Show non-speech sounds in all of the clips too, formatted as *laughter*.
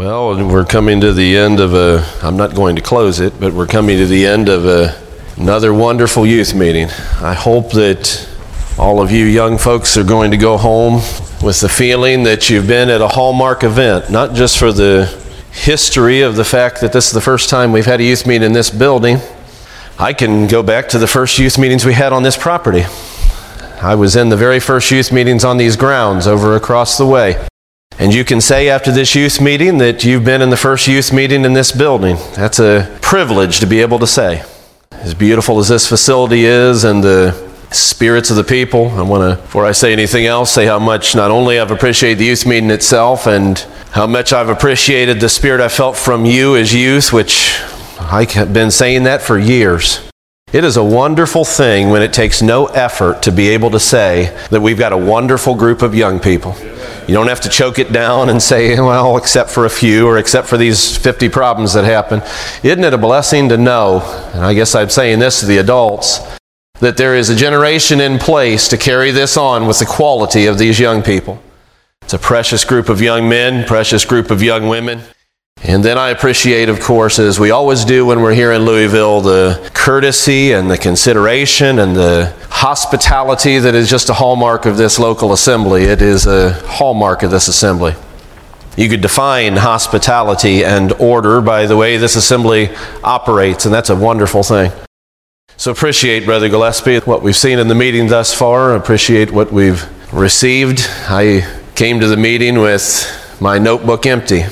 Well, we're coming to the end of a, I'm not going to close it, but we're coming to the end of a, another wonderful youth meeting. I hope that all of you young folks are going to go home with the feeling that you've been at a hallmark event, not just for the history of the fact that this is the first time we've had a youth meeting in this building. I can go back to the first youth meetings we had on this property. I was in the very first youth meetings on these grounds over across the way. And you can say after this youth meeting that you've been in the first youth meeting in this building. That's a privilege to be able to say. As beautiful as this facility is and the spirits of the people, I want to, before I say anything else, say how much not only I've appreciated the youth meeting itself and how much I've appreciated the spirit I felt from you as youth, which I've been saying that for years. It is a wonderful thing when it takes no effort to be able to say that we've got a wonderful group of young people. You don't have to choke it down and say, well, except for a few or except for these 50 problems that happen. Isn't it a blessing to know, and I guess I'm saying this to the adults, that there is a generation in place to carry this on with the quality of these young people? It's a precious group of young men, precious group of young women. And then I appreciate, of course, as we always do when we're here in Louisville, the courtesy and the consideration and the hospitality that is just a hallmark of this local assembly. It is a hallmark of this assembly. You could define hospitality and order by the way this assembly operates, and that's a wonderful thing. So appreciate, Brother Gillespie, what we've seen in the meeting thus far. Appreciate what we've received. I came to the meeting with my notebook empty.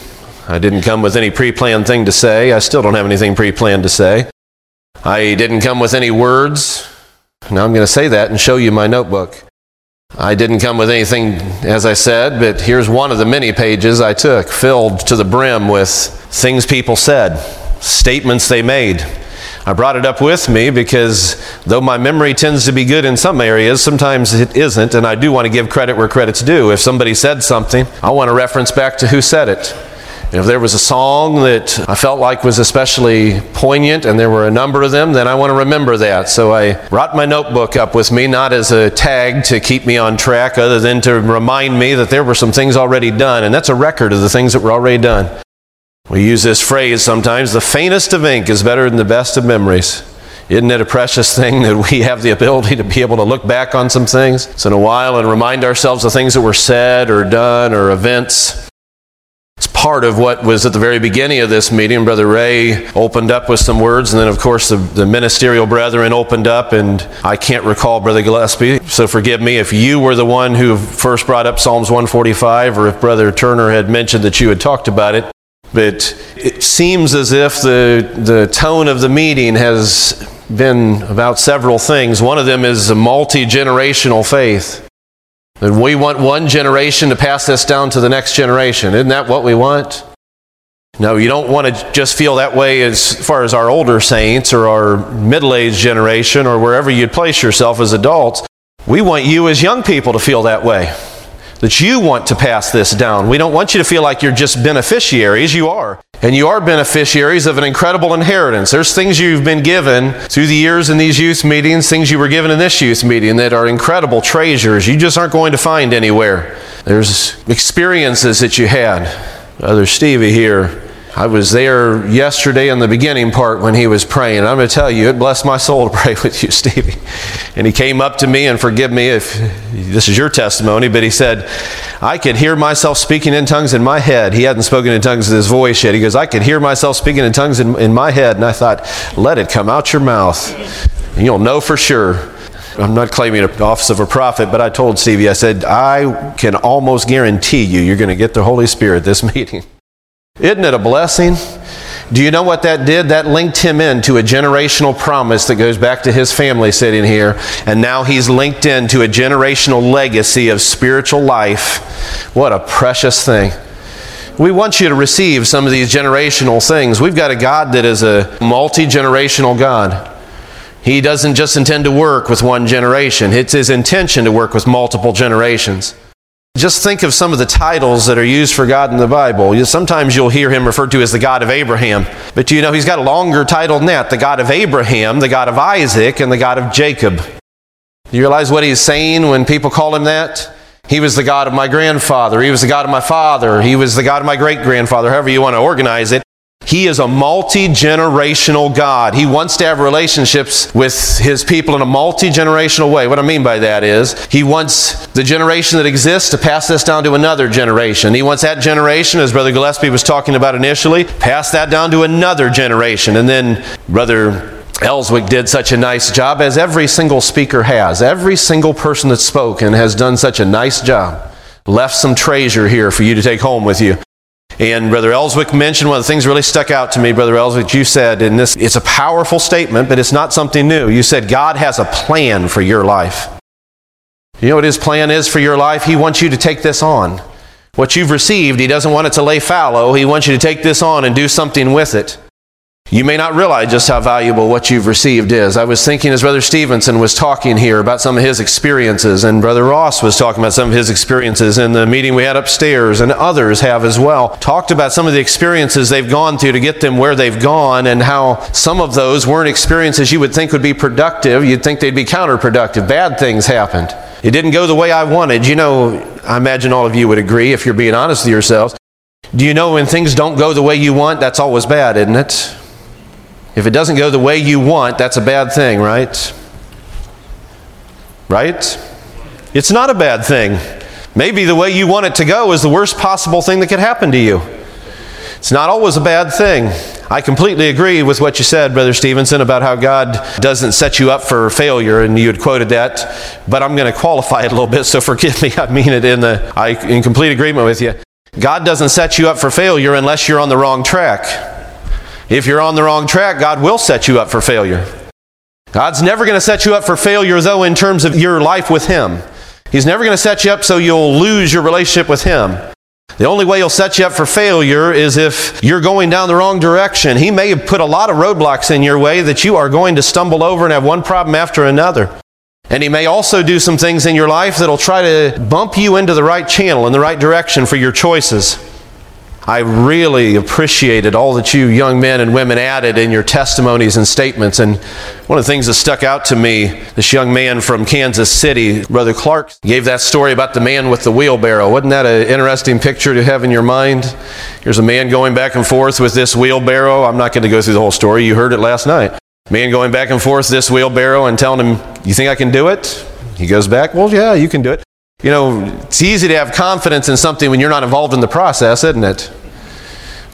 I didn't come with any pre planned thing to say. I still don't have anything pre planned to say. I didn't come with any words. Now I'm going to say that and show you my notebook. I didn't come with anything, as I said, but here's one of the many pages I took, filled to the brim with things people said, statements they made. I brought it up with me because though my memory tends to be good in some areas, sometimes it isn't, and I do want to give credit where credit's due. If somebody said something, I want to reference back to who said it. If there was a song that I felt like was especially poignant, and there were a number of them, then I want to remember that. So I brought my notebook up with me, not as a tag to keep me on track, other than to remind me that there were some things already done, and that's a record of the things that were already done. We use this phrase sometimes the faintest of ink is better than the best of memories. Isn't it a precious thing that we have the ability to be able to look back on some things once in a while and remind ourselves of things that were said or done or events? Part of what was at the very beginning of this meeting. Brother Ray opened up with some words, and then, of course, the, the ministerial brethren opened up, and I can't recall Brother Gillespie, so forgive me if you were the one who first brought up Psalms 145, or if Brother Turner had mentioned that you had talked about it. But it seems as if the, the tone of the meeting has been about several things. One of them is a multi generational faith. And we want one generation to pass this down to the next generation. Isn't that what we want? No, you don't want to just feel that way as far as our older saints or our middle aged generation or wherever you'd place yourself as adults. We want you as young people to feel that way. That you want to pass this down. We don't want you to feel like you're just beneficiaries. You are. And you are beneficiaries of an incredible inheritance. There's things you've been given through the years in these youth meetings, things you were given in this youth meeting that are incredible treasures you just aren't going to find anywhere. There's experiences that you had. Brother Stevie here I was there yesterday in the beginning part when he was praying. I'm going to tell you, it blessed my soul to *laughs* pray with you, Stevie. And he came up to me, and forgive me if this is your testimony, but he said, I could hear myself speaking in tongues in my head. He hadn't spoken in tongues in his voice yet. He goes, I could hear myself speaking in tongues in, in my head. And I thought, let it come out your mouth. And you'll know for sure. I'm not claiming an office of a prophet, but I told Stevie, I said, I can almost guarantee you, you're going to get the Holy Spirit this *laughs* meeting. Isn't it a blessing? Do you know what that did? That linked him into a generational promise that goes back to his family sitting here. And now he's linked into a generational legacy of spiritual life. What a precious thing. We want you to receive some of these generational things. We've got a God that is a multi generational God. He doesn't just intend to work with one generation, it's his intention to work with multiple generations. Just think of some of the titles that are used for God in the Bible. Sometimes you'll hear him referred to as the God of Abraham. But you know he's got a longer title than that the God of Abraham, the God of Isaac, and the God of Jacob. Do you realize what he's saying when people call him that? He was the God of my grandfather. He was the God of my father. He was the God of my great grandfather, however you want to organize it. He is a multi generational God. He wants to have relationships with his people in a multi generational way. What I mean by that is, he wants the generation that exists to pass this down to another generation. He wants that generation, as Brother Gillespie was talking about initially, pass that down to another generation. And then Brother Ellswick did such a nice job, as every single speaker has. Every single person that's spoken has done such a nice job. Left some treasure here for you to take home with you. And Brother Ellswick mentioned one of the things really stuck out to me, Brother Ellswick, you said, and this it's a powerful statement, but it's not something new. You said God has a plan for your life. You know what his plan is for your life? He wants you to take this on. What you've received, he doesn't want it to lay fallow. He wants you to take this on and do something with it. You may not realize just how valuable what you've received is. I was thinking as Brother Stevenson was talking here about some of his experiences, and Brother Ross was talking about some of his experiences in the meeting we had upstairs, and others have as well. Talked about some of the experiences they've gone through to get them where they've gone, and how some of those weren't experiences you would think would be productive. You'd think they'd be counterproductive. Bad things happened. It didn't go the way I wanted. You know, I imagine all of you would agree if you're being honest with yourselves. Do you know when things don't go the way you want, that's always bad, isn't it? If it doesn't go the way you want, that's a bad thing, right? Right? It's not a bad thing. Maybe the way you want it to go is the worst possible thing that could happen to you. It's not always a bad thing. I completely agree with what you said, Brother Stevenson, about how God doesn't set you up for failure, and you had quoted that. But I'm going to qualify it a little bit, so forgive me. *laughs* I mean it in the I in complete agreement with you. God doesn't set you up for failure unless you're on the wrong track. If you're on the wrong track, God will set you up for failure. God's never going to set you up for failure, though, in terms of your life with Him. He's never going to set you up so you'll lose your relationship with Him. The only way He'll set you up for failure is if you're going down the wrong direction. He may have put a lot of roadblocks in your way that you are going to stumble over and have one problem after another. And He may also do some things in your life that'll try to bump you into the right channel, in the right direction for your choices. I really appreciated all that you young men and women added in your testimonies and statements. And one of the things that stuck out to me, this young man from Kansas City, Brother Clark, gave that story about the man with the wheelbarrow. Wasn't that an interesting picture to have in your mind? Here's a man going back and forth with this wheelbarrow. I'm not going to go through the whole story. You heard it last night. Man going back and forth this wheelbarrow and telling him, You think I can do it? He goes back, Well, yeah, you can do it. You know, it's easy to have confidence in something when you're not involved in the process, isn't it?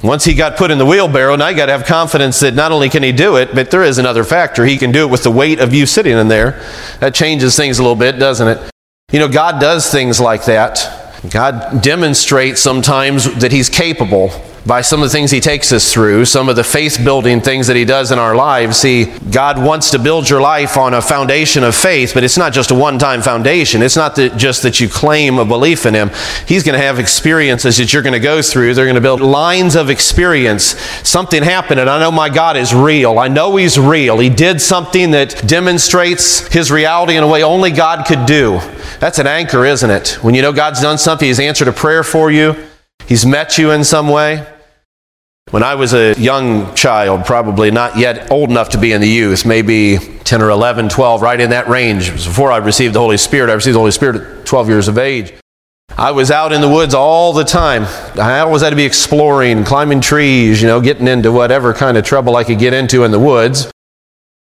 Once he got put in the wheelbarrow, now you got to have confidence that not only can he do it, but there is another factor. He can do it with the weight of you sitting in there. That changes things a little bit, doesn't it? You know, God does things like that. God demonstrates sometimes that he's capable by some of the things He takes us through, some of the faith building things that He does in our lives. See, God wants to build your life on a foundation of faith, but it's not just a one time foundation. It's not that just that you claim a belief in Him. He's going to have experiences that you're going to go through. They're going to build lines of experience. Something happened, and I know my God is real. I know He's real. He did something that demonstrates His reality in a way only God could do. That's an anchor, isn't it? When you know God's done something, He's answered a prayer for you, He's met you in some way. When I was a young child, probably not yet old enough to be in the youth, maybe 10 or 11, 12, right in that range, before I received the Holy Spirit, I received the Holy Spirit at 12 years of age. I was out in the woods all the time. I always had to be exploring, climbing trees, you know, getting into whatever kind of trouble I could get into in the woods.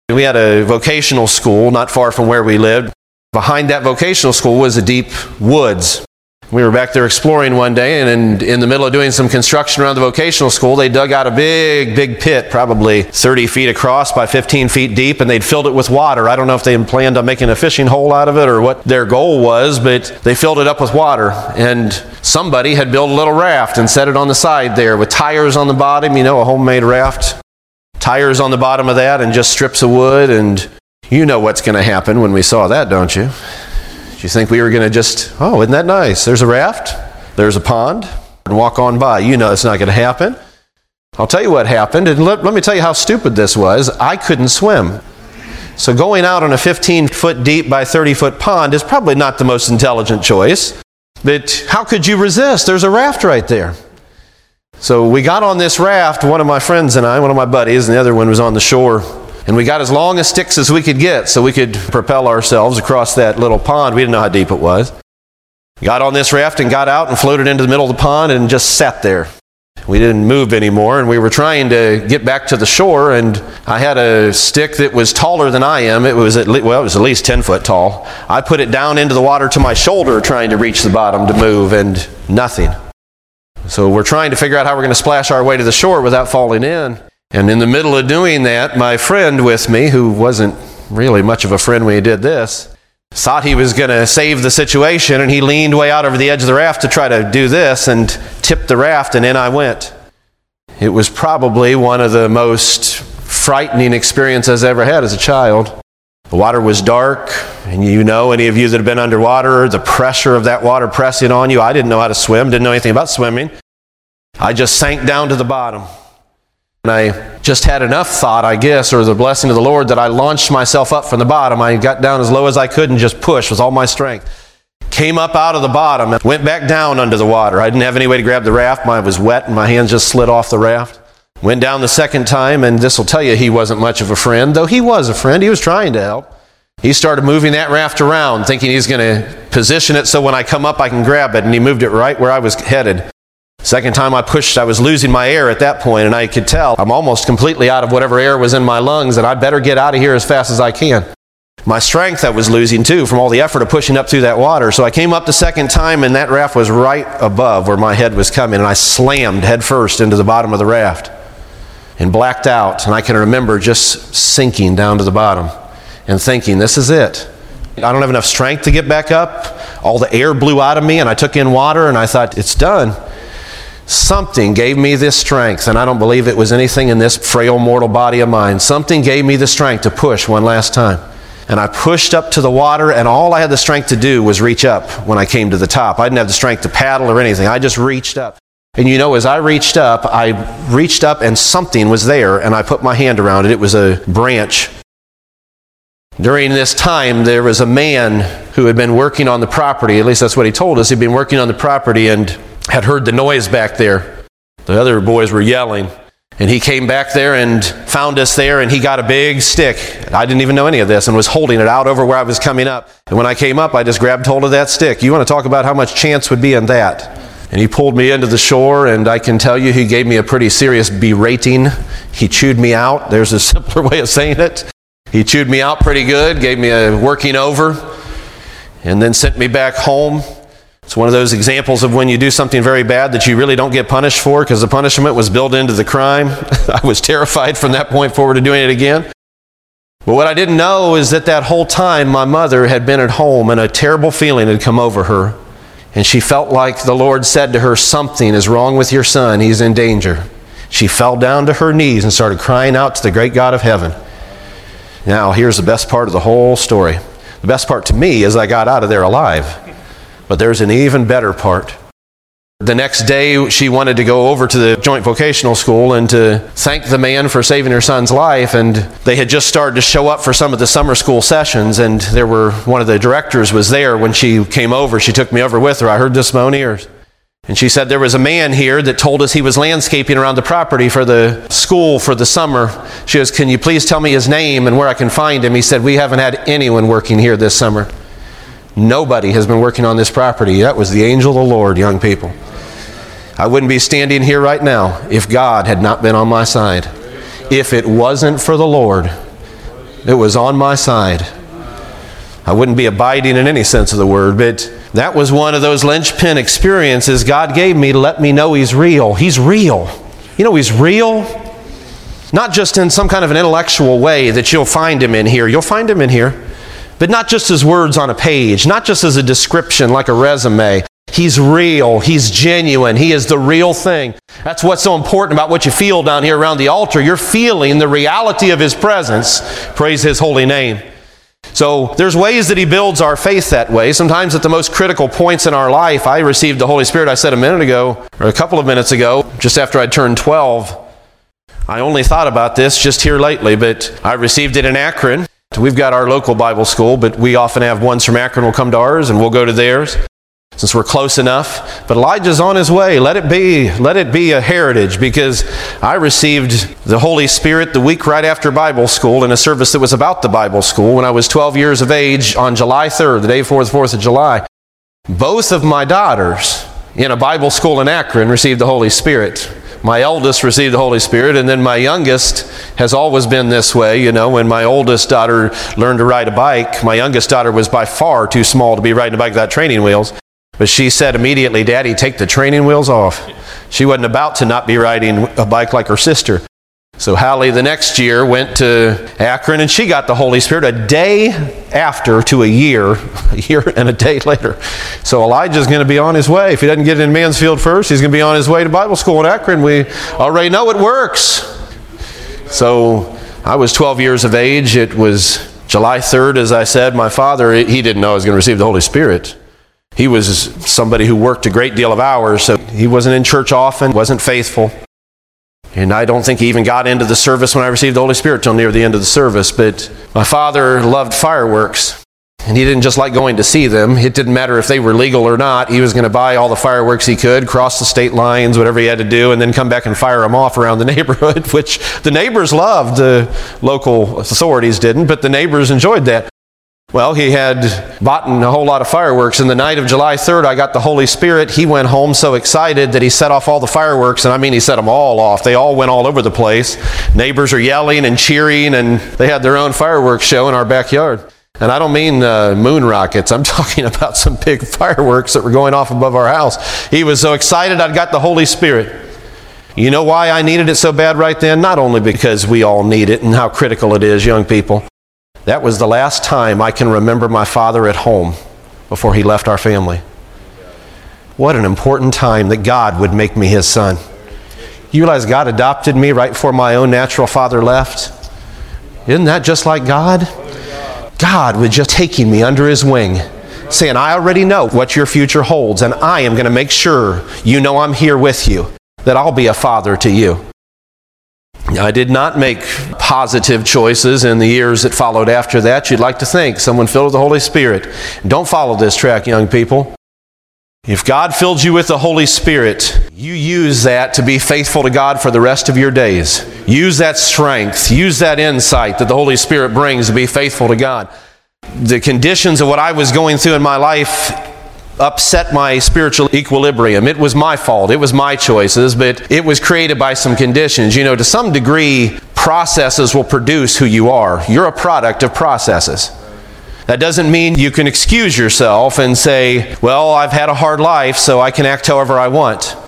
We had a vocational school not far from where we lived. Behind that vocational school was a deep woods. We were back there exploring one day, and in, in, the middle of doing some construction around the vocational school, they dug out a big, big pit, probably 30 feet across by 15 feet deep, and they'd filled it with water. I don't know if they planned on making a fishing hole out of it or what their goal was, but they filled it up with water. And somebody had built a little raft and set it on the side there with tires on the bottom, you know, a homemade raft. Tires on the bottom of that, and just strips of wood. And you know what's going to happen when we saw that, don't you? You think we were going to just, oh, isn't that nice? There's a raft, there's a pond, and walk on by? You know it's not going to happen. I'll tell you what happened, and let, let me tell you how stupid this was. I couldn't swim. So going out on a 15 foot deep by 30 foot pond is probably not the most intelligent choice. But how could you resist? There's a raft right there. So we got on this raft, one of my friends and I, one of my buddies, and the other one was on the shore and we got as long as sticks as we could get so we could propel ourselves across that little pond. We didn't know how deep it was. Got on this raft and got out and floated into the middle of the pond and just sat there. We didn't move anymore, and we were trying to get back to the shore. And I had a stick that was taller than I am. It was at well, it was at least ten foot tall. I put it down into the water to my shoulder, trying to reach the bottom to move, and nothing. So we're trying to figure out how we're going to splash our way to the shore without falling in. And in the middle of doing that, my friend with me, who wasn't really much of a friend when he did this, thought he was going to save the situation, and he leaned way out over the edge of the raft to try to do this and tipped the raft, and in I went. It was probably one of the most frightening experiences I ever had as a child. The water was dark, and you know, any of you that have been underwater, the pressure of that water pressing on you. I didn't know how to swim, didn't know anything about swimming. I just sank down to the bottom. And I just had enough thought, I guess, or the blessing of the Lord, that I launched myself up from the bottom. I got down as low as I could and just pushed with all my strength. Came up out of the bottom and went back down under the water. I didn't have any way to grab the raft. Mine was wet and my hands just slid off the raft. Went down the second time, and this will tell you he wasn't much of a friend, though he was a friend. He was trying to help. He started moving that raft around, thinking he's going to position it so when I come up I can grab it, and he moved it right where I was headed. Second time I pushed, I was losing my air at that point, and I could tell I'm almost completely out of whatever air was in my lungs, and I better get out of here as fast as I can. My strength I was losing too from all the effort of pushing up through that water. So I came up the second time, and that raft was right above where my head was coming, and I slammed headfirst into the bottom of the raft and blacked out. And I can remember just sinking down to the bottom and thinking, this is it. I don't have enough strength to get back up. All the air blew out of me, and I took in water, and I thought, it's done. Something gave me this strength, and I don't believe it was anything in this frail mortal body of mine. Something gave me the strength to push one last time. And I pushed up to the water, and all I had the strength to do was reach up when I came to the top. I didn't have the strength to paddle or anything. I just reached up. And you know, as I reached up, I reached up and something was there, and I put my hand around it. It was a branch. During this time, there was a man who had been working on the property. At least that's what he told us. He'd been working on the property and had heard the noise back there. The other boys were yelling. And he came back there and found us there, and he got a big stick. I didn't even know any of this and was holding it out over where I was coming up. And when I came up, I just grabbed hold of that stick. You want to talk about how much chance would be in that? And he pulled me into the shore, and I can tell you he gave me a pretty serious berating. He chewed me out. There's a *laughs* simpler way of saying it. He chewed me out pretty good, gave me a working over, and then sent me back home. It's one of those examples of when you do something very bad that you really don't get punished for because the punishment was built into the crime. *laughs* I was terrified from that point forward to doing it again. But what I didn't know is that that whole time my mother had been at home and a terrible feeling had come over her. And she felt like the Lord said to her, Something is wrong with your son. He's in danger. She fell down to her knees and started crying out to the great God of heaven. Now, here's the best part of the whole story. The best part to me is I got out of there alive. But there's an even better part. The next day, she wanted to go over to the joint vocational school and to thank the man for saving her son's life. And they had just started to show up for some of the summer school sessions. And there were one of the directors was there when she came over. She took me over with her. I heard this with my ears. And she said there was a man here that told us he was landscaping around the property for the school for the summer. She goes, Can you please tell me his name and where I can find him? He said, We haven't had anyone working here this summer. Nobody has been working on this property. That was the angel of the Lord, young people. I wouldn't be standing here right now if God had not been on my side. If it wasn't for the Lord it was on my side, I wouldn't be abiding in any sense of the word, but that was one of those linchpin experiences God gave me to let me know He's real. He's real. You know, He's real. Not just in some kind of an intellectual way that you'll find Him in here. You'll find Him in here. But not just as words on a page, not just as a description like a resume. He's real. He's genuine. He is the real thing. That's what's so important about what you feel down here around the altar. You're feeling the reality of His presence. Praise His holy name. So there's ways that He builds our faith that way. Sometimes at the most critical points in our life, I received the Holy Spirit, I said a minute ago, or a couple of minutes ago, just after I turned 12. I only thought about this just here lately, but I received it in Akron. We've got our local Bible school, but we often have ones from Akron will come to ours and we'll go to theirs since we're close enough. But Elijah's on his way. Let it be, let it be a heritage because I received the Holy Spirit the week right after Bible school in a service that was about the Bible school when I was 12 years of age on July 3rd, the day before the 4th of July. Both of my daughters in a Bible school in Akron received the Holy Spirit. My eldest received the Holy Spirit, and then my youngest has always been this way. You know, when my oldest daughter learned to ride a bike, my youngest daughter was by far too small to be riding a bike without training wheels. But she said immediately, Daddy, take the training wheels off. She wasn't about to not be riding a bike like her sister. So Hallie the next year went to Akron and she got the Holy Spirit a day after to a year, *laughs* a year and a day later. So Elijah's going to be on his way. If he doesn't get in Mansfield first, he's going to be on his way to Bible school in Akron. We already know it works. So I was 12 years of age. It was July 3rd, as I said. My father, he didn't know I was going to receive the Holy Spirit. He was somebody who worked a great deal of hours, so he wasn't in church often, wasn't faithful. And I don't think he even got into the service when I received the Holy Spirit till near the end of the service. But my father loved fireworks. And he didn't just like going to see them. It didn't matter if they were legal or not. He was going to buy all the fireworks he could, cross the state lines, whatever he had to do, and then come back and fire them off around the *laughs* neighborhood, which the neighbors loved. The local authorities didn't, but the neighbors enjoyed that. Well, he had bought a whole lot of fireworks. And the night of July 3rd, I got the Holy Spirit. He went home so excited that he set off all the fireworks. And I mean, he set them all off. They all went all over the place. Neighbors are yelling and cheering, and they had their own fireworks show in our backyard. And I don't mean uh, moon rockets. I'm *laughs* talking about some big fireworks that were going off above our house. He was so excited I'd got the Holy Spirit. You know why I needed it so bad right then? Not only because we all need it and how critical it is, young people. That was the last time I can remember my father at home before he left our family. What an important time that God would make me his son. You realize God adopted me right before my own natural father left? Isn't that just like God? God was just taking me under his wing, saying, I already know what your future holds, and I am going to make sure you know I'm here with you, that I'll be a father to you. I did not make positive choices in the years that followed after that. You'd like to think someone filled with the Holy Spirit. Don't follow this track, young people. If God filled you with the Holy Spirit, you use that to be faithful to God for the rest of your days. Use that strength, use that insight that the Holy Spirit brings to be faithful to God. The conditions of what I was going through in my life upset my spiritual equilibrium. It was my fault. It was my choices, but it was created by some conditions. You know, to some degree, processes will produce who you are. You're a product of processes. That doesn't mean you can excuse yourself and say, well, I've had a hard life, so I can act however I want.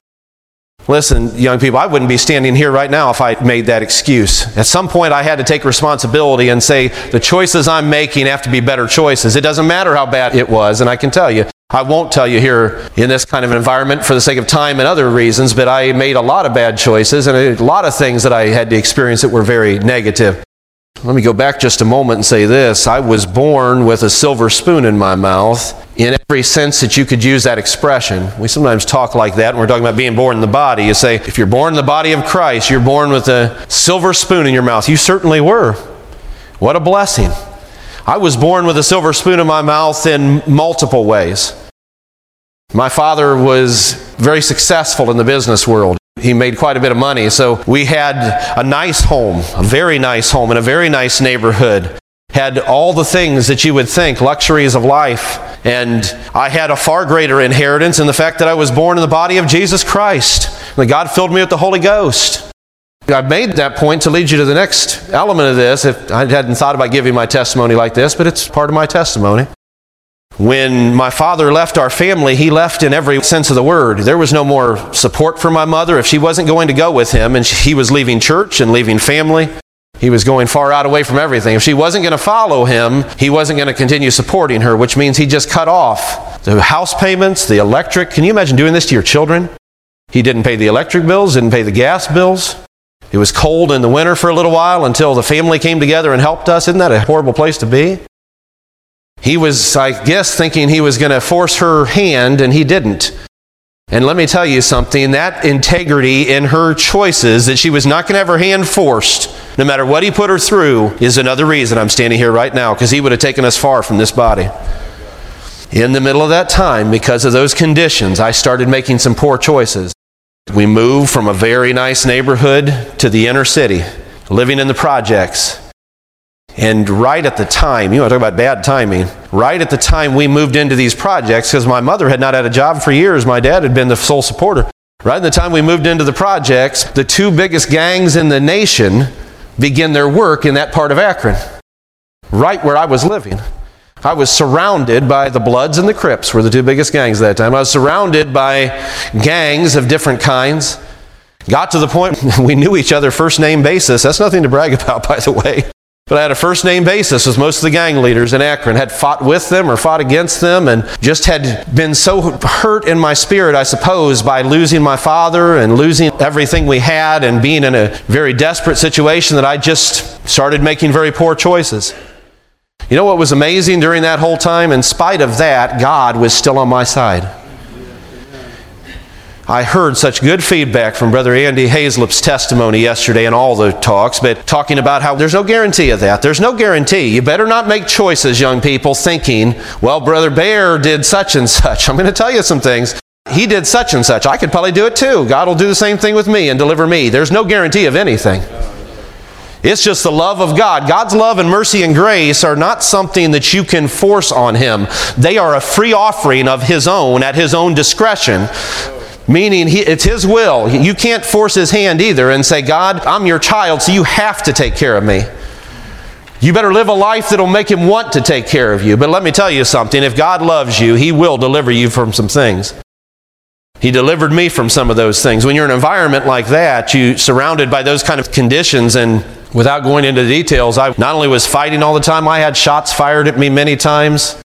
Listen, young people, I wouldn't be standing here right now if I made that excuse. At some point, I had to take responsibility and say, the choices I'm making have to be better choices. It doesn't matter how bad it was, and I can tell you, I won't tell you here in this kind of environment for the sake of time and other reasons, but I made a lot of bad choices and a lot of things that I had to experience that were very negative. Let me go back just a moment and say this. I was born with a silver spoon in my mouth in every sense that you could use that expression. We sometimes talk like that when we're talking about being born in the body. You say, if you're born in the body of Christ, you're born with a silver spoon in your mouth. You certainly were. What a blessing. I was born with a silver spoon in my mouth in multiple ways. My father was very successful in the business world. He made quite a bit of money, so we had a nice home, a very nice home in a very nice neighborhood. Had all the things that you would think, luxuries of life. And I had a far greater inheritance in the fact that I was born in the body of Jesus Christ. That God filled me with the Holy Ghost. I've made that point to lead you to the next element of this. If I hadn't thought about giving my testimony like this, but it's part of my testimony. When my father left our family, he left in every sense of the word. There was no more support for my mother. If she wasn't going to go with him and he was leaving church and leaving family, he was going far out away from everything. If she wasn't going to follow him, he wasn't going to continue supporting her, which means he just cut off the house payments, the electric. Can you imagine doing this to your children? He didn't pay the electric bills, didn't pay the gas bills. It was cold in the winter for a little while until the family came together and helped us. Isn't that a horrible place to be? He was, I guess, thinking he was going to force her hand, and he didn't. And let me tell you something that integrity in her choices, that she was not going to have her hand forced, no matter what he put her through, is another reason I'm standing here right now, because he would have taken us far from this body. In the middle of that time, because of those conditions, I started making some poor choices. We moved from a very nice neighborhood to the inner city, living in the projects. And right at the time, you want to talk about bad timing, right at the time we moved into these projects, because my mother had not had a job for years, my dad had been the sole supporter. Right at the time we moved into the projects, the two biggest gangs in the nation begin their work in that part of Akron, right where I was living. I was surrounded by the Bloods and the Crips, were the two biggest gangs at that time. I was surrounded by gangs of different kinds. Got to the point *laughs* we knew each other first name basis. That's nothing to brag about, *laughs* by the way. But I had a first name basis with most of the gang leaders in Akron, had fought with them or fought against them, and just had been so hurt in my spirit, I suppose, by losing my father and losing everything we had and being in a very desperate situation that I just started making very poor choices. You know what was amazing during that whole time? In spite of that, God was still on my side. I heard such good feedback from Brother Andy Hazlip's testimony yesterday and all the talks, but talking about how there's no guarantee of that. There's no guarantee. You better not make choices, young people, thinking, well, Brother Bear did such and such. I'm going to tell you some things. He did such and such. I could probably do it too. God will do the same thing with me and deliver me. There's no guarantee of anything. It's just the love of God. God's love and mercy and grace are not something that you can force on Him. They are a free offering of His own at His own discretion meaning he, it's his will. You can't force his hand either and say, God, I'm your child, so you have to take care of me. You better live a life that'll make him want to take care of you. But let me tell you something if God loves you, he will deliver you from some things. He delivered me from some of those things. When you're in an environment like that, you surrounded by those kind of conditions and without going into the details, I not only was fighting all the time, I had shots fired at me many times,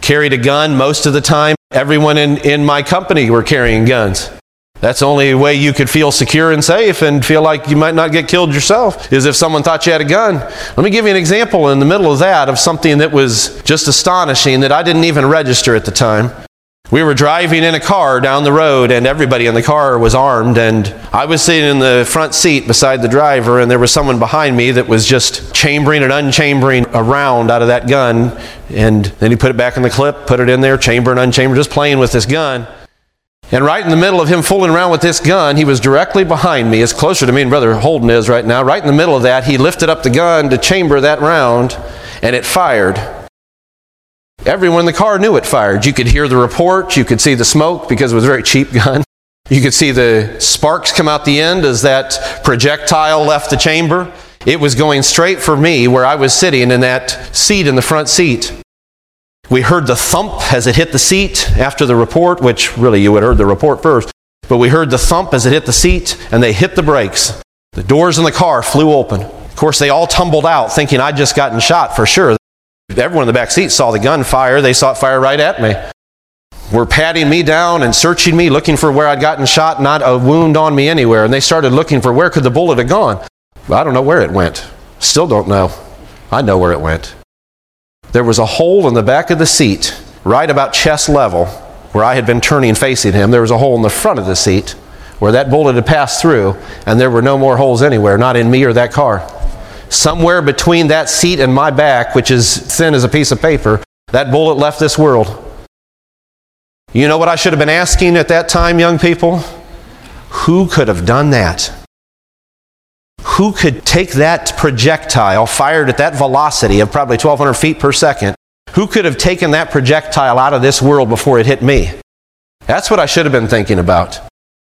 carried a gun most of the time. Everyone in, in my company were carrying guns. That's the only way you could feel secure and safe and feel like you might not get killed yourself is if someone thought you had a gun. Let me give you an example in the middle of that of something that was just astonishing that I didn't even register at the time. We were driving in a car down the road, and everybody in the car was armed. And I was sitting in the front seat beside the driver, and there was someone behind me that was just chambering and unchambering a round out of that gun. And then he put it back in the clip, put it in there, chamber and unchamber, just playing with this gun. And right in the middle of him fooling around with this gun, he was directly behind me, as closer to me and Brother Holden is right now. Right in the middle of that, he lifted up the gun to chamber that round, and it fired. Everyone in the car knew it fired. You could hear the report, you could see the smoke because it was a very cheap *laughs* gun. You could see the sparks come out the end as that projectile left the chamber. It was going straight for me where I was sitting in that seat in the front seat. We heard the thump as it hit the seat after the report, which really you would have heard the report first. But we heard the thump as it hit the seat, and they hit the brakes. The doors in the car flew open. Of course, they all tumbled out, thinking I'd just gotten shot for sure. Everyone in the back seat saw the gun fire. They saw it fire right at me. Were patting me down and searching me, looking for where I'd gotten shot, not a wound on me anywhere. And they started looking for where could the bullet have gone. I don't know where it went. Still don't know. I know where it went. There was a hole in the back of the seat, right about chest level, where I had been turning facing him. There was a hole in the front of the seat where that bullet had passed through, and there were no more holes anywhere, not in me or that car somewhere between that seat and my back, which is thin as a piece of paper, that bullet left this world. You know what I should have been asking at that time, young people? Who could have done that? Who could take that projectile fired at that velocity of probably 1,200 feet per second? Who could have taken that projectile out of this world before it hit me? That's what I should have been thinking about.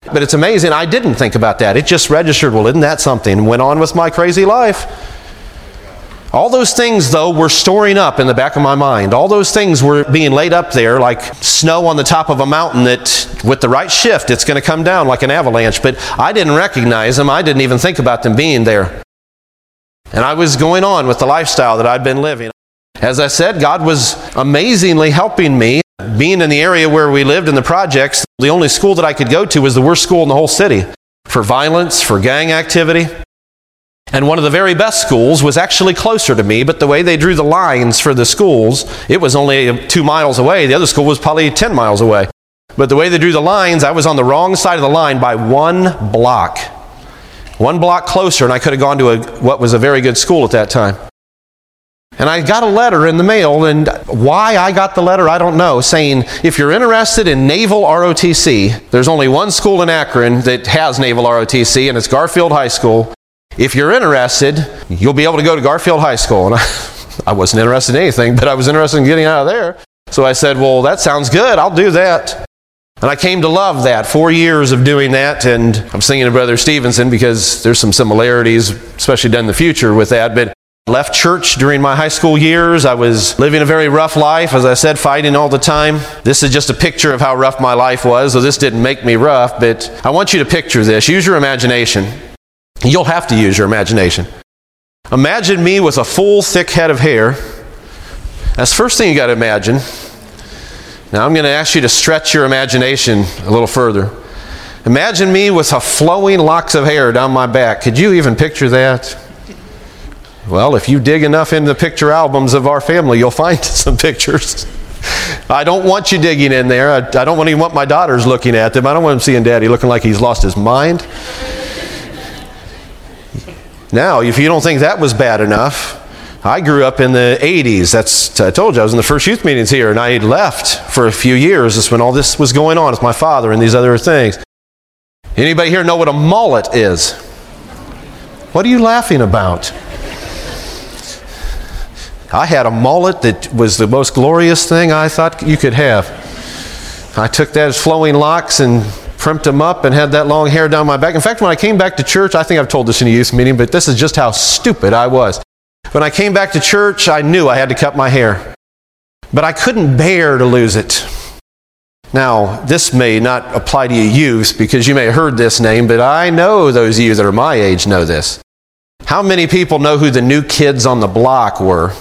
But it's amazing, I didn't think about that. It just registered, well, isn't that something? Went on with my crazy life. All those things, though, were storing up in the back of my mind. All those things were being laid up there like snow on the top of a mountain that, with the right shift, it's going to come down like an avalanche. But I didn't recognize them. I didn't even think about them being there. And I was going on with the lifestyle that I'd been living. As I said, God was amazingly helping me. Being in the area where we lived in the projects, the only school that I could go to was the worst school in the whole city for violence, for gang activity. And one of the very best schools was actually closer to me, but the way they drew the lines for the schools, it was only two miles away. The other school was probably 10 miles away. But the way they drew the lines, I was on the wrong side of the line by one block. One block closer, and I could have gone to a, what was a very good school at that time. And I got a letter in the mail, and why I got the letter, I don't know, saying if you're interested in Naval ROTC, there's only one school in Akron that has Naval ROTC, and it's Garfield High School. if you're interested, you'll be able to go to Garfield High School. And I, *laughs* I wasn't interested in anything, but I was interested in getting out of there. So I said, Well, that sounds good. I'll do that. And I came to love that. Four years of doing that. And I'm singing to Brother Stevenson because there's some similarities, especially done in the future with that. But left church during my high school years. I was living a very rough life, as I said, fighting all the time. This is just a picture of how rough my life was, so this didn't make me rough, but I want you to picture this. Use your imagination. You'll have to use your imagination. Imagine me with a full, thick head of hair. That's the first thing you got to imagine. Now I'm going to ask you to stretch your imagination a little further. Imagine me with a flowing locks of hair down my back. Could you even picture that? Well, if you dig enough into the picture albums of our family, you'll find *laughs* some pictures. I don't want you digging in there. I, I don't even want my daughters looking at them. I don't want them seeing daddy looking like he's lost his mind. Now, if you don't think that was bad enough, I grew up in the 80s. That's I told you I was in the first youth meetings here, and I had left for a few years. That's when all this was going on. It's my father and these other things. Anybody here know what a mullet is? What are you laughing about? I had a mullet that was the most glorious thing I thought you could have. I took that as flowing locks and primped them up and had that long hair down my back. In fact, when I came back to church, I think I've told this in a youth meeting, but this is just how stupid I was. When I came back to church, I knew I had to cut my hair, but I couldn't bear to lose it. Now, this may not apply to you youth because you may have heard this name, but I know those of you that are my age know this. How many people know who the new kids on the block were?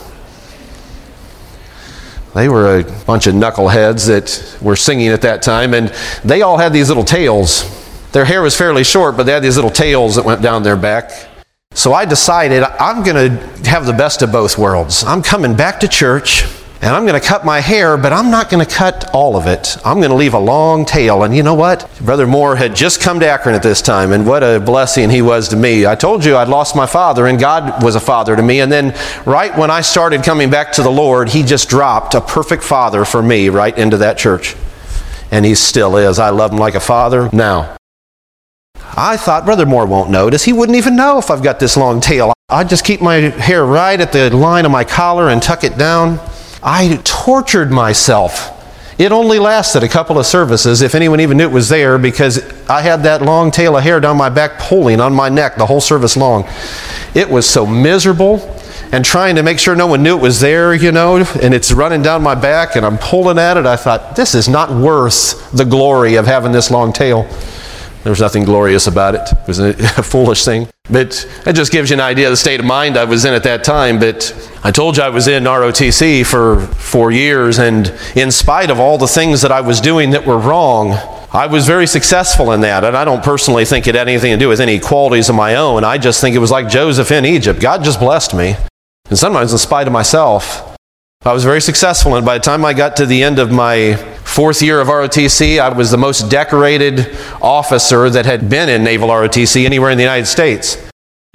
They were a bunch of knuckleheads that were singing at that time, and they all had these little tails. Their hair was fairly short, but they had these little tails that went down their back. So I decided I'm going to have the best of both worlds. I'm coming back to church and I'm going to cut my hair, but I'm not going to cut all of it. I'm going to leave a long tail. And you know what? Brother Moore had just come to Akron at this time, and what a blessing he was to me. I told you I'd lost my father, and God was a father to me. And then, right when I started coming back to the Lord, he just dropped a perfect father for me right into that church. And he still is. I love him like a father now. I thought Brother Moore won't notice. He wouldn't even know if I've got this long tail. I just keep my hair right at the line of my collar and tuck it down. I tortured myself. It only lasted a couple of services, if anyone even knew it was there, because I had that long tail of hair down my back pulling on my neck the whole service long. It was so miserable, and trying to make sure no one knew it was there, you know, and it's running down my back, and I'm pulling at it. I thought, this is not worth the glory of having this long tail. There was nothing glorious about it. It was a, *laughs* a, foolish thing. But it just gives you an idea of the state of mind I was in at that time. But I told you I was in ROTC for four years, and in spite of all the things that I was doing that were wrong, I was very successful in that. And I don't personally think it had anything to do with any qualities of my own. I just think it was like Joseph in Egypt. God just blessed me. And sometimes, in spite of myself, I was very successful. And by the time I got to the end of my fourth year of ROTC, I was the most decorated officer that had been in Naval ROTC anywhere in the United States.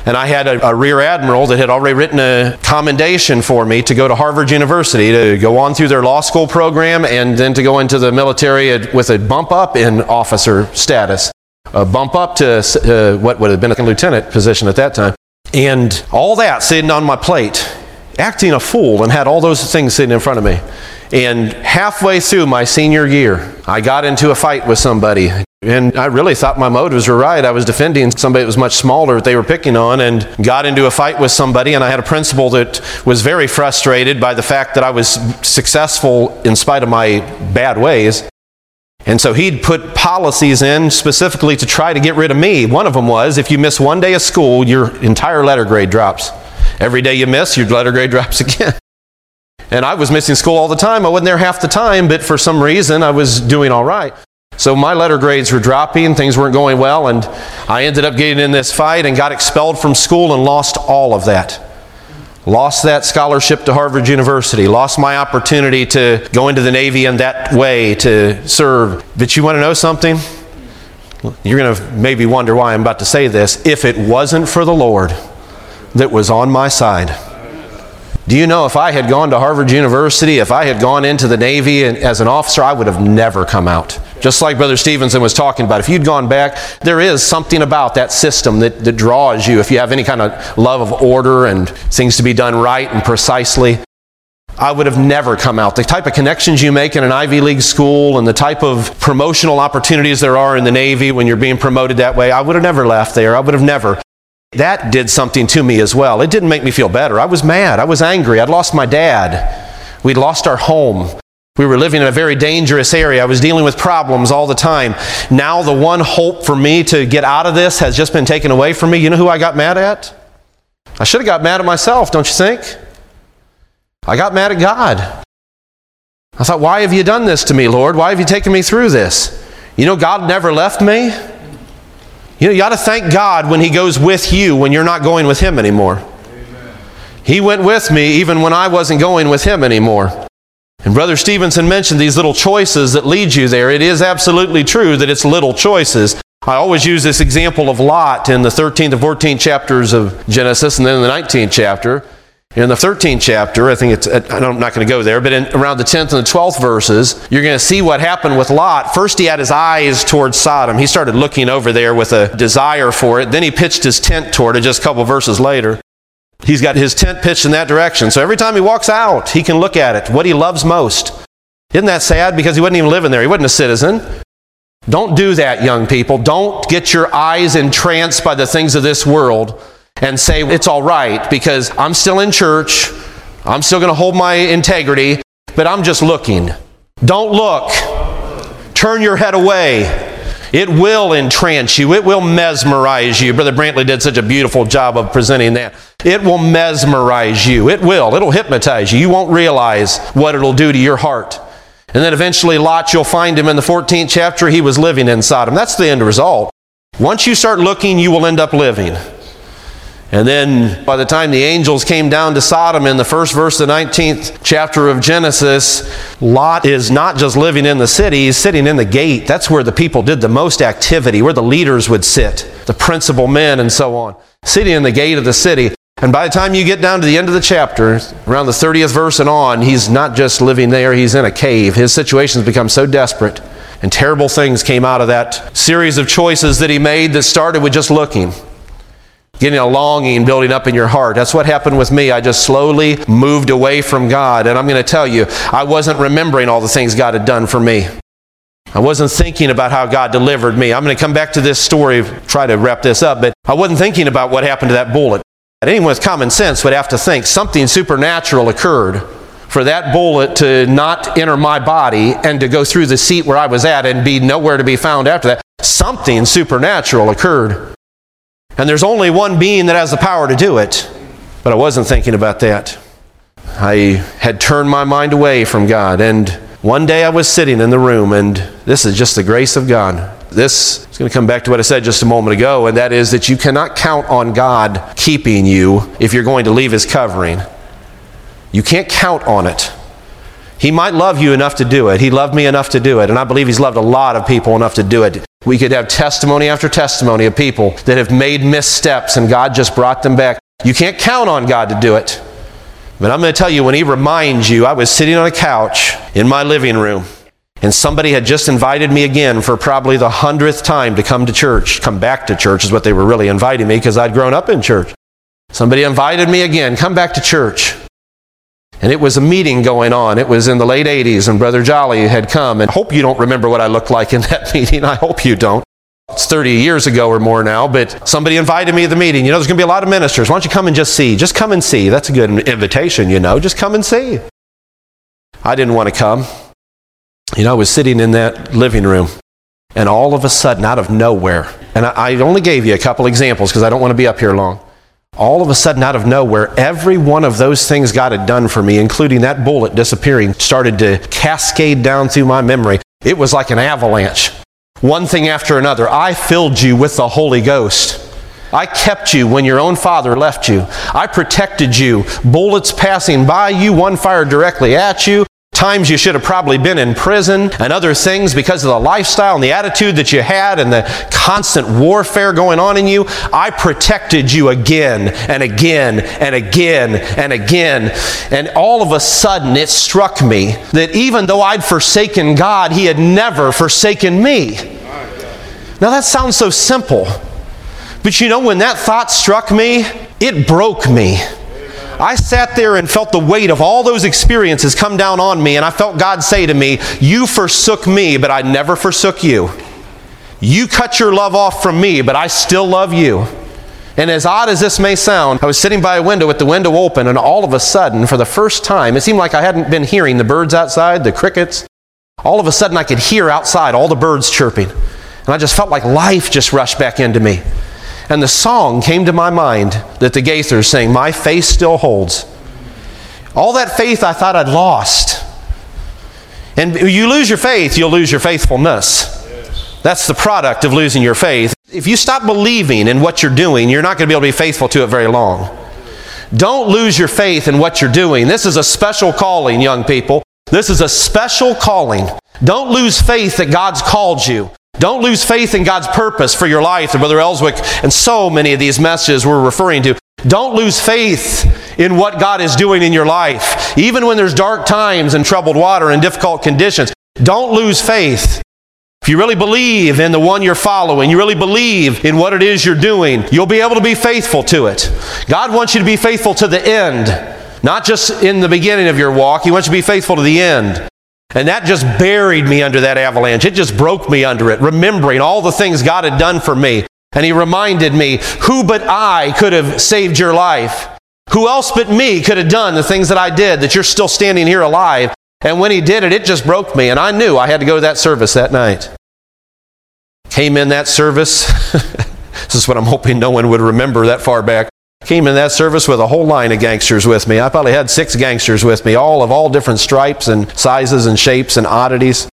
And I had a, a, rear admiral that had already written a commendation for me to go to Harvard University to go on through their law school program and then to go into the military with a bump up in officer status, a bump up to uh, what would have been a lieutenant position at that time. And all that sitting on my plate, acting a fool, and had all those things sitting in front of me. And halfway through my senior year, I got into a fight with somebody. And I really thought my motives were right. I was defending somebody that was much smaller that they were picking on and got into a fight with somebody. And I had a principal that was very frustrated by the fact that I was successful in spite of my bad ways. And so he'd put policies in specifically to try to get rid of me. One of them was if you miss one day of school, your entire letter grade drops. Every day you miss, your letter grade *laughs* drops again. And I was missing school all the time. I wasn't there half the time, but for some reason I was doing all right. So my letter grades were dropping, things weren't going well, and I ended up getting in this fight and got expelled from school and lost all of that. Lost that scholarship to Harvard University, lost my opportunity to go into the Navy in that way to serve. But you want to know something? You're going to maybe wonder why I'm about to say this. If it wasn't for the Lord that was on my side, do you know if I had gone to Harvard University, if I had gone into the Navy as an officer, I would have never come out. Just like Brother Stevenson was talking about, if you'd gone back, there is something about that system that, that draws you. If you have any kind of love of order and things to be done right and precisely, I would have never come out. The type of connections you make in an Ivy League school and the type of promotional opportunities there are in the Navy when you're being promoted that way, I would have never left there. I would have never. That did something to me as well. It didn't make me feel better. I was mad. I was angry. I'd lost my dad. We'd lost our home. We were living in a very dangerous area. I was dealing with problems all the time. Now, the one hope for me to get out of this has just been taken away from me. You know who I got mad at? I should have got mad at myself, don't you think? I got mad at God. I thought, why have you done this to me, Lord? Why have you taken me through this? You know, God never left me. You know, you got to thank God when He goes with you when you're not going with Him anymore. Amen. He went with me even when I wasn't going with Him anymore. And Brother Stevenson mentioned these little choices that lead you there. It is absolutely true that it's little choices. I always use this example of Lot in the 13th and 14th chapters of Genesis and then in the 19th chapter. In the 13th chapter, I think it's, I'm not going to go there, but in around the 10th and the 12th verses, you're going to see what happened with Lot. First, he had his eyes towards Sodom. He started looking over there with a desire for it. Then he pitched his tent toward it just a couple verses later. He's got his tent pitched in that direction. So every time he walks out, he can look at it, what he loves most. Isn't that sad? Because he wasn't even living there, he wasn't a citizen. Don't do that, young people. Don't get your eyes entranced by the things of this world and say it's all right because I'm still in church, I'm still going to hold my integrity, but I'm just looking. Don't look. Turn your head away. It will entrance you. It will mesmerize you. Brother Brantley did such a beautiful job of presenting that. It will mesmerize you. It will. It'll hypnotize you. You won't realize what it'll do to your heart. And then eventually, Lot, you'll find him in the 14th chapter. He was living in Sodom. That's the end result. Once you start looking, you will end up living. And then by the time the angels came down to Sodom in the first verse the 19th chapter of Genesis, Lot is not just living in the city, he's sitting in the gate. That's where the people did the most activity, where the leaders would sit, the principal men and so on. Sitting in the gate of the city. And by the time you get down to the end of the chapter, around the 30th verse and on, he's not just living there, he's in a cave. His situation has become so desperate. And terrible things came out of that series of choices that he made that started with just looking getting a longing building up in your heart. That's what happened with me. I just slowly moved away from God. And I'm going to tell you, I wasn't remembering all the things God had done for me. I wasn't thinking about how God delivered me. I'm going to come back to this story, try to wrap this up, but I wasn't thinking about what happened to that bullet. Anyone with common sense would have to think something supernatural occurred for that bullet to not enter my body and to go through the seat where I was at and be nowhere to be found after that. Something supernatural occurred. And there's only one being that has the power to do it. But I wasn't thinking about that. I had turned my mind away from God. And one day I was sitting in the room, and this is just the grace of God. This is going to come back to what I said just a moment ago, and that is that you cannot count on God keeping you if you're going to leave His covering. You can't count on it. He might love you enough to do it. He loved me enough to do it, and I believe He's loved a lot of people enough to do it. We could have testimony after testimony of people that have made missteps and God just brought them back. You can't count on God to do it. But I'm going to tell you, when He reminds you, I was sitting on a couch in my living room, and somebody had just invited me again for probably the hundredth time to come to church. Come back to church is what they were really inviting me because I'd grown up in church. Somebody invited me again, come back to church. And it was a meeting going on. It was in the late 80s, and Brother Jolly had come. And I hope you don't remember what I looked like in *laughs* that meeting. I hope you don't. It's 30 years ago or more now, but somebody invited me to the meeting. You know, there's going to be a lot of ministers. Why don't you come and just see? Just come and see. That's a good invitation, you know. Just come and see. I didn't want to come. You know, I was sitting in that living room, and all of a sudden, out of nowhere, and I, I only gave you a couple examples because I don't want to be up here long all of a sudden, out of nowhere, every one of those things God had done for me, including that bullet disappearing, started to cascade down through my memory. It was like an avalanche. One thing after another. I filled you with the Holy Ghost. I kept you when your own father left you. I protected you. Bullets passing by you, one fired directly at you. Times you should have probably been in prison and other things because of the lifestyle and the attitude that you had and the constant warfare going on in you, I protected you again and again and again and again. And all of a sudden it struck me that even though I'd forsaken God, He had never forsaken me. Now that sounds so simple. But you know, when that thought struck me, it broke me. I sat there and felt the weight of all those experiences come down on me, and I felt God say to me, You forsook me, but I never forsook you. You cut your love off from me, but I still love you. And as odd as this may sound, I was sitting by a window with the window open, and all of a sudden, for the first time, it seemed like I hadn't been hearing the birds outside, the crickets. All of a sudden, I could hear outside all the birds chirping. And I just felt like life just rushed back into me. And the song came to my mind that the Gaithers sang, My faith still holds. All that faith I thought I'd lost. And you lose your faith, you'll lose your faithfulness. That's the product of losing your faith. If you stop believing in what you're doing, you're not going to be able to be faithful to it very long. Don't lose your faith in what you're doing. This is a special calling, young people. This is a special calling. Don't lose faith that God's called you. Don't lose faith in God's purpose for your life. And Brother Ellswick and so many of these messages we're referring to. Don't lose faith in what God is doing in your life. Even when there's dark times and troubled water and difficult conditions, don't lose faith. If you really believe in the one you're following, you really believe in what it is you're doing, you'll be able to be faithful to it. God wants you to be faithful to the end, not just in the beginning of your walk. He wants you to be faithful to the end. And that just buried me under that avalanche. It just broke me under it, remembering all the things God had done for me. And He reminded me, who but I could have saved your life? Who else but me could have done the things that I did that you're still standing here alive? And when He did it, it just broke me. And I knew I had to go to that service that night. Came in that service. *laughs* this is what I'm hoping no one would remember that far back. Came in that service with a whole line of gangsters with me. I probably had six gangsters with me, all of all different stripes and sizes and shapes and oddities.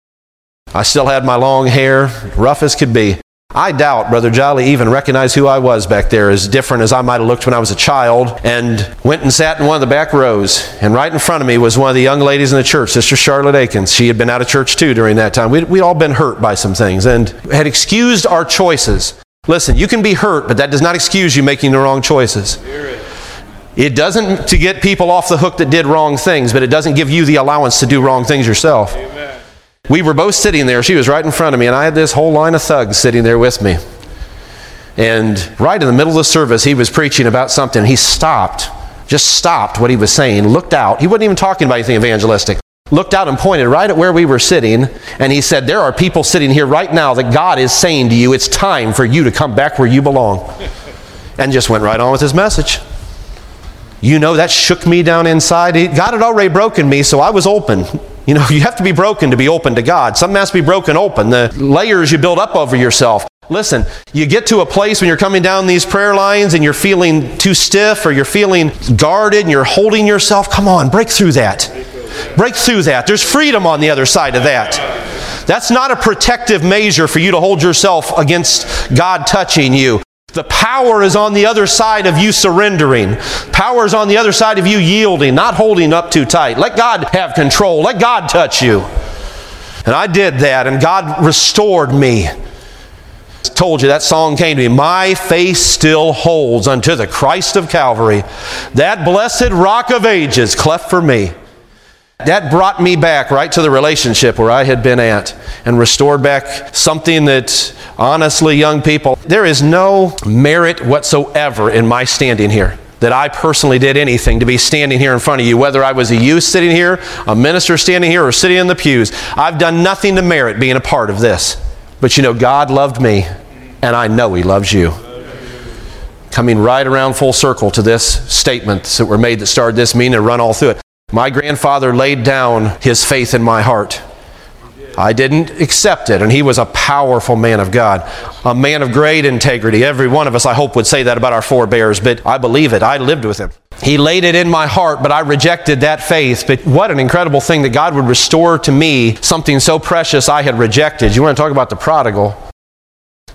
I still had my long hair, rough as could be. I doubt Brother Jolly even recognized who I was back there, as different as I might have looked when I was a child, and went and sat in one of the back rows. And right in front of me was one of the young ladies in the church, Sister Charlotte Akins. She had been out of church too during that time. We'd, we'd all been hurt by some things and had excused our choices. Listen, you can be hurt, but that does not excuse you making the wrong choices. It doesn't to get people off the hook that did wrong things, but it doesn't give you the allowance to do wrong things yourself. Amen. We were both sitting there. She was right in front of me, and I had this whole line of thugs sitting there with me. And right in the middle of the service, he was preaching about something. He stopped, just stopped what he was saying, looked out. He wasn't even talking about anything evangelistic looked out and pointed right at where we were sitting, and he said, There are people sitting here right now that God is saying to you, it's time for you to come back where you belong. And just went right on with his message. You know, that shook me down inside. God had already broken me, so I was open. You know, *laughs* you have to be broken to be open to God. Something has to be broken open. The layers you build up over yourself. Listen, you get to a place when you're coming down these prayer lines and you're feeling too stiff or you're feeling guarded and you're holding yourself. Come on, break through that. Break through that. There's freedom on the other side of that. That's not a protective measure for you to hold yourself against God touching you. The power is on the other side of you surrendering. Power is on the other side of you yielding, not holding up too tight. Let God have control. Let God touch you. And I did that, and God restored me. I told you that song came to me. My faith still holds unto the Christ of Calvary. That blessed rock of ages cleft for me. That brought me back right to the relationship where I had been at and restored back something that, honestly, young people, there is no merit whatsoever in my standing here that I personally did anything to be standing here in front of you, whether I was a youth sitting here, a minister standing here, or sitting in the pews. I've done nothing to merit being a part of this. But you know, God loved me, and I know He loves you. Coming right around full circle to this statements that were made that started this meeting and run all through it. My grandfather laid down his faith in my heart. I didn't accept it, and he was a powerful man of God, a man of great integrity. Every one of us, I hope, would say that about our forebears, but I believe it. I lived with him. He laid it in my heart, but I rejected that faith. But what an incredible thing that God would restore to me something so precious I had rejected. You want to talk about the prodigal?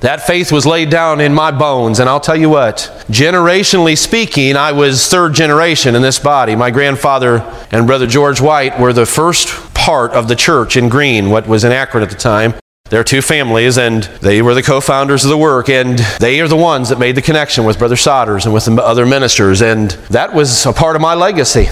That faith was laid down in my bones, and I'll tell you what, generationally speaking, I was third generation in this body. My grandfather and Brother George White were the first part of the church in Green, what was in Akron at the time. There are two families, and they were the co founders of the work, and they are the ones that made the connection with Brother Sodders and with the other ministers, and that was a part of my legacy.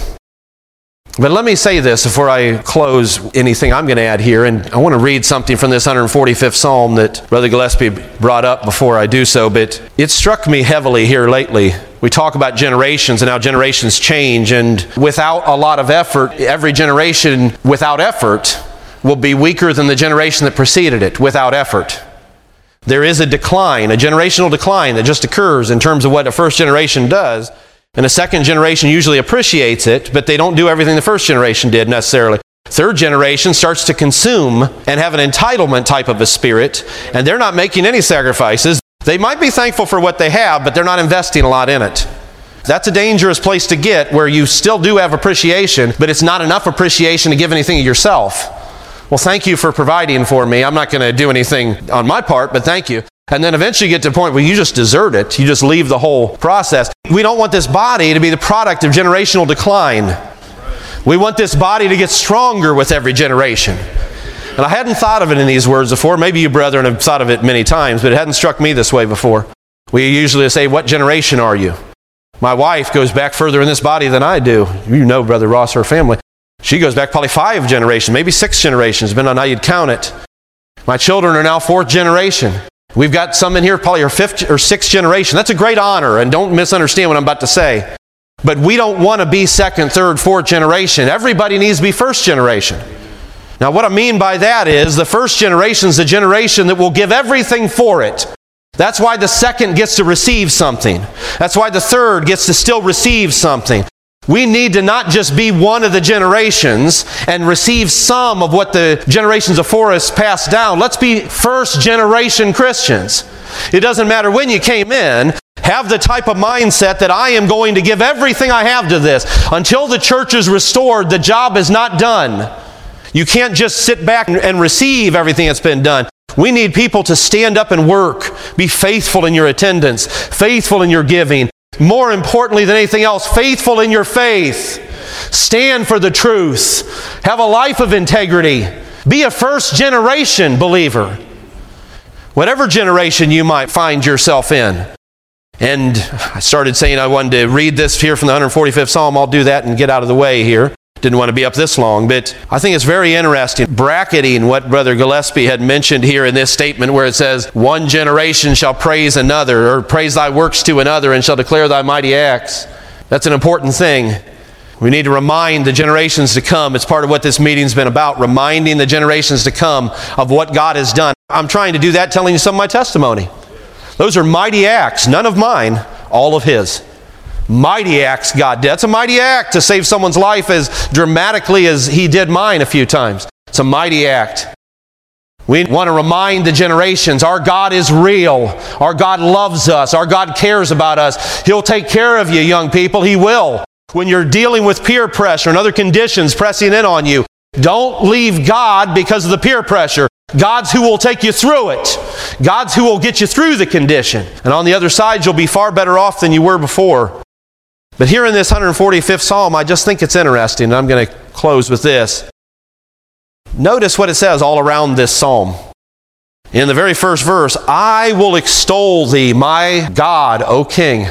But let me say this before I close anything I'm going to add here, and I want to read something from this 145th Psalm that Brother Gillespie brought up before I do so, but it struck me heavily here lately. We talk about generations and how generations change, and without a lot of effort, every generation without effort will be weaker than the generation that preceded it without effort. There is a decline, a generational decline that just occurs in terms of what a first generation does. And a second generation usually appreciates it, but they don't do everything the first generation did necessarily. Third generation starts to consume and have an entitlement type of a spirit, and they're not making any sacrifices. They might be thankful for what they have, but they're not investing a lot in it. That's a dangerous place to get where you still do have appreciation, but it's not enough appreciation to give anything of yourself. Well, thank you for providing for me. I'm not going to do anything on my part, but thank you. And then eventually get to a point where you just desert it. You just leave the whole process. We don't want this body to be the product of generational decline. We want this body to get stronger with every generation. And I hadn't thought of it in these words before. Maybe you brethren have thought of it many times, but it hadn't struck me this way before. We usually say, What generation are you? My wife goes back further in this body than I do. You know, Brother Ross, her family. She goes back probably five generations, maybe six generations, depending on how you'd count it. My children are now fourth generation. We've got some in here, probably our fifth or sixth generation. That's a great honor, and don't misunderstand what I'm about to say. But we don't want to be second, third, fourth generation. Everybody needs to be first generation. Now, what I mean by that is the first generation is the generation that will give everything for it. That's why the second gets to receive something. That's why the third gets to still receive something. We need to not just be one of the generations and receive some of what the generations before us passed down. Let's be first generation Christians. It doesn't matter when you came in, have the type of mindset that I am going to give everything I have to this. Until the church is restored, the job is not done. You can't just sit back and receive everything that's been done. We need people to stand up and work. Be faithful in your attendance, faithful in your giving, more importantly than anything else, faithful in your faith. Stand for the truth. Have a life of integrity. Be a first generation believer. Whatever generation you might find yourself in. And I started saying I wanted to read this here from the 145th Psalm. I'll do that and get out of the way here. Didn't want to be up this long, but I think it's very interesting bracketing what Brother Gillespie had mentioned here in this statement where it says, One generation shall praise another, or praise thy works to another, and shall declare thy mighty acts. That's an important thing. We need to remind the generations to come. It's part of what this meeting's been about, reminding the generations to come of what God has done. I'm trying to do that, telling you some of my testimony. Those are mighty acts, none of mine, all of His. Mighty acts God did. That's a mighty act to save someone's life as dramatically as He did mine a few times. It's a mighty act. We want to remind the generations our God is real. Our God loves us. Our God cares about us. He'll take care of you, young people. He will. When you're dealing with peer pressure and other conditions pressing in on you, don't leave God because of the peer pressure. God's who will take you through it. God's who will get you through the condition. And on the other side, you'll be far better off than you were before. But here in this 145th Psalm, I just think it's interesting, and I'm going to close with this. Notice what it says all around this psalm. In the very first verse, I will extol thee, my God, O King.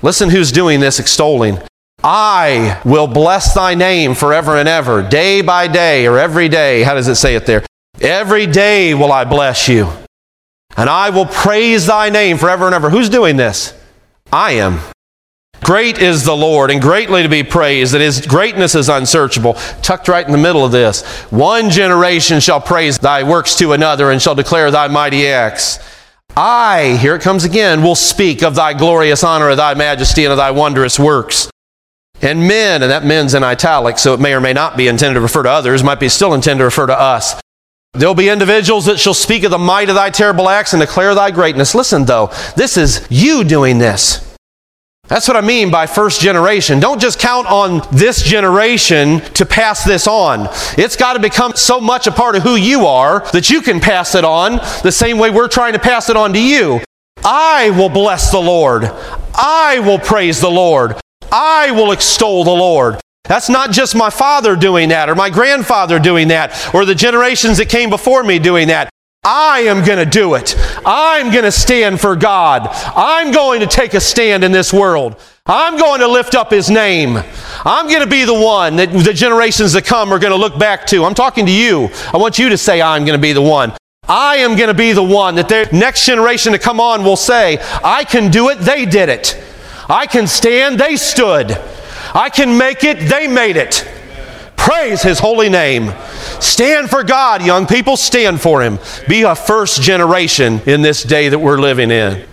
Listen who's doing this extolling. I will bless thy name forever and ever, day by day, or every day. How does it say it there? Every day will I bless you, and I will praise thy name forever and ever. Who's doing this? I am. Great is the Lord, and greatly to be praised, that his greatness is unsearchable. Tucked right in the middle of this. One generation shall praise thy works to another, and shall declare thy mighty acts. I, here it comes again, will speak of thy glorious honor, of thy majesty, and of thy wondrous works. And men, and that men's in italics, so it may or may not be intended to refer to others, might be still intended to refer to us. There'll be individuals that shall speak of the might of thy terrible acts and declare thy greatness. Listen, though, this is you doing this. That's what I mean by first generation. Don't just count on this generation to pass this on. It's got to become so much a part of who you are that you can pass it on the same way we're trying to pass it on to you. I will bless the Lord. I will praise the Lord. I will extol the Lord. That's not just my father doing that or my grandfather doing that or the generations that came before me doing that. I am going to do it. I'm going to stand for God. I'm going to take a stand in this world. I'm going to lift up His name. I'm going to be the one that the generations that come are going to look back to. I'm talking to you. I want you to say, I'm going to be the one. I am going to be the one that the next generation to come on will say, I can do it, they did it. I can stand, they stood. I can make it, they made it. Praise His holy name. Stand for God, young people, stand for Him. Be a first generation in this day that we're living in.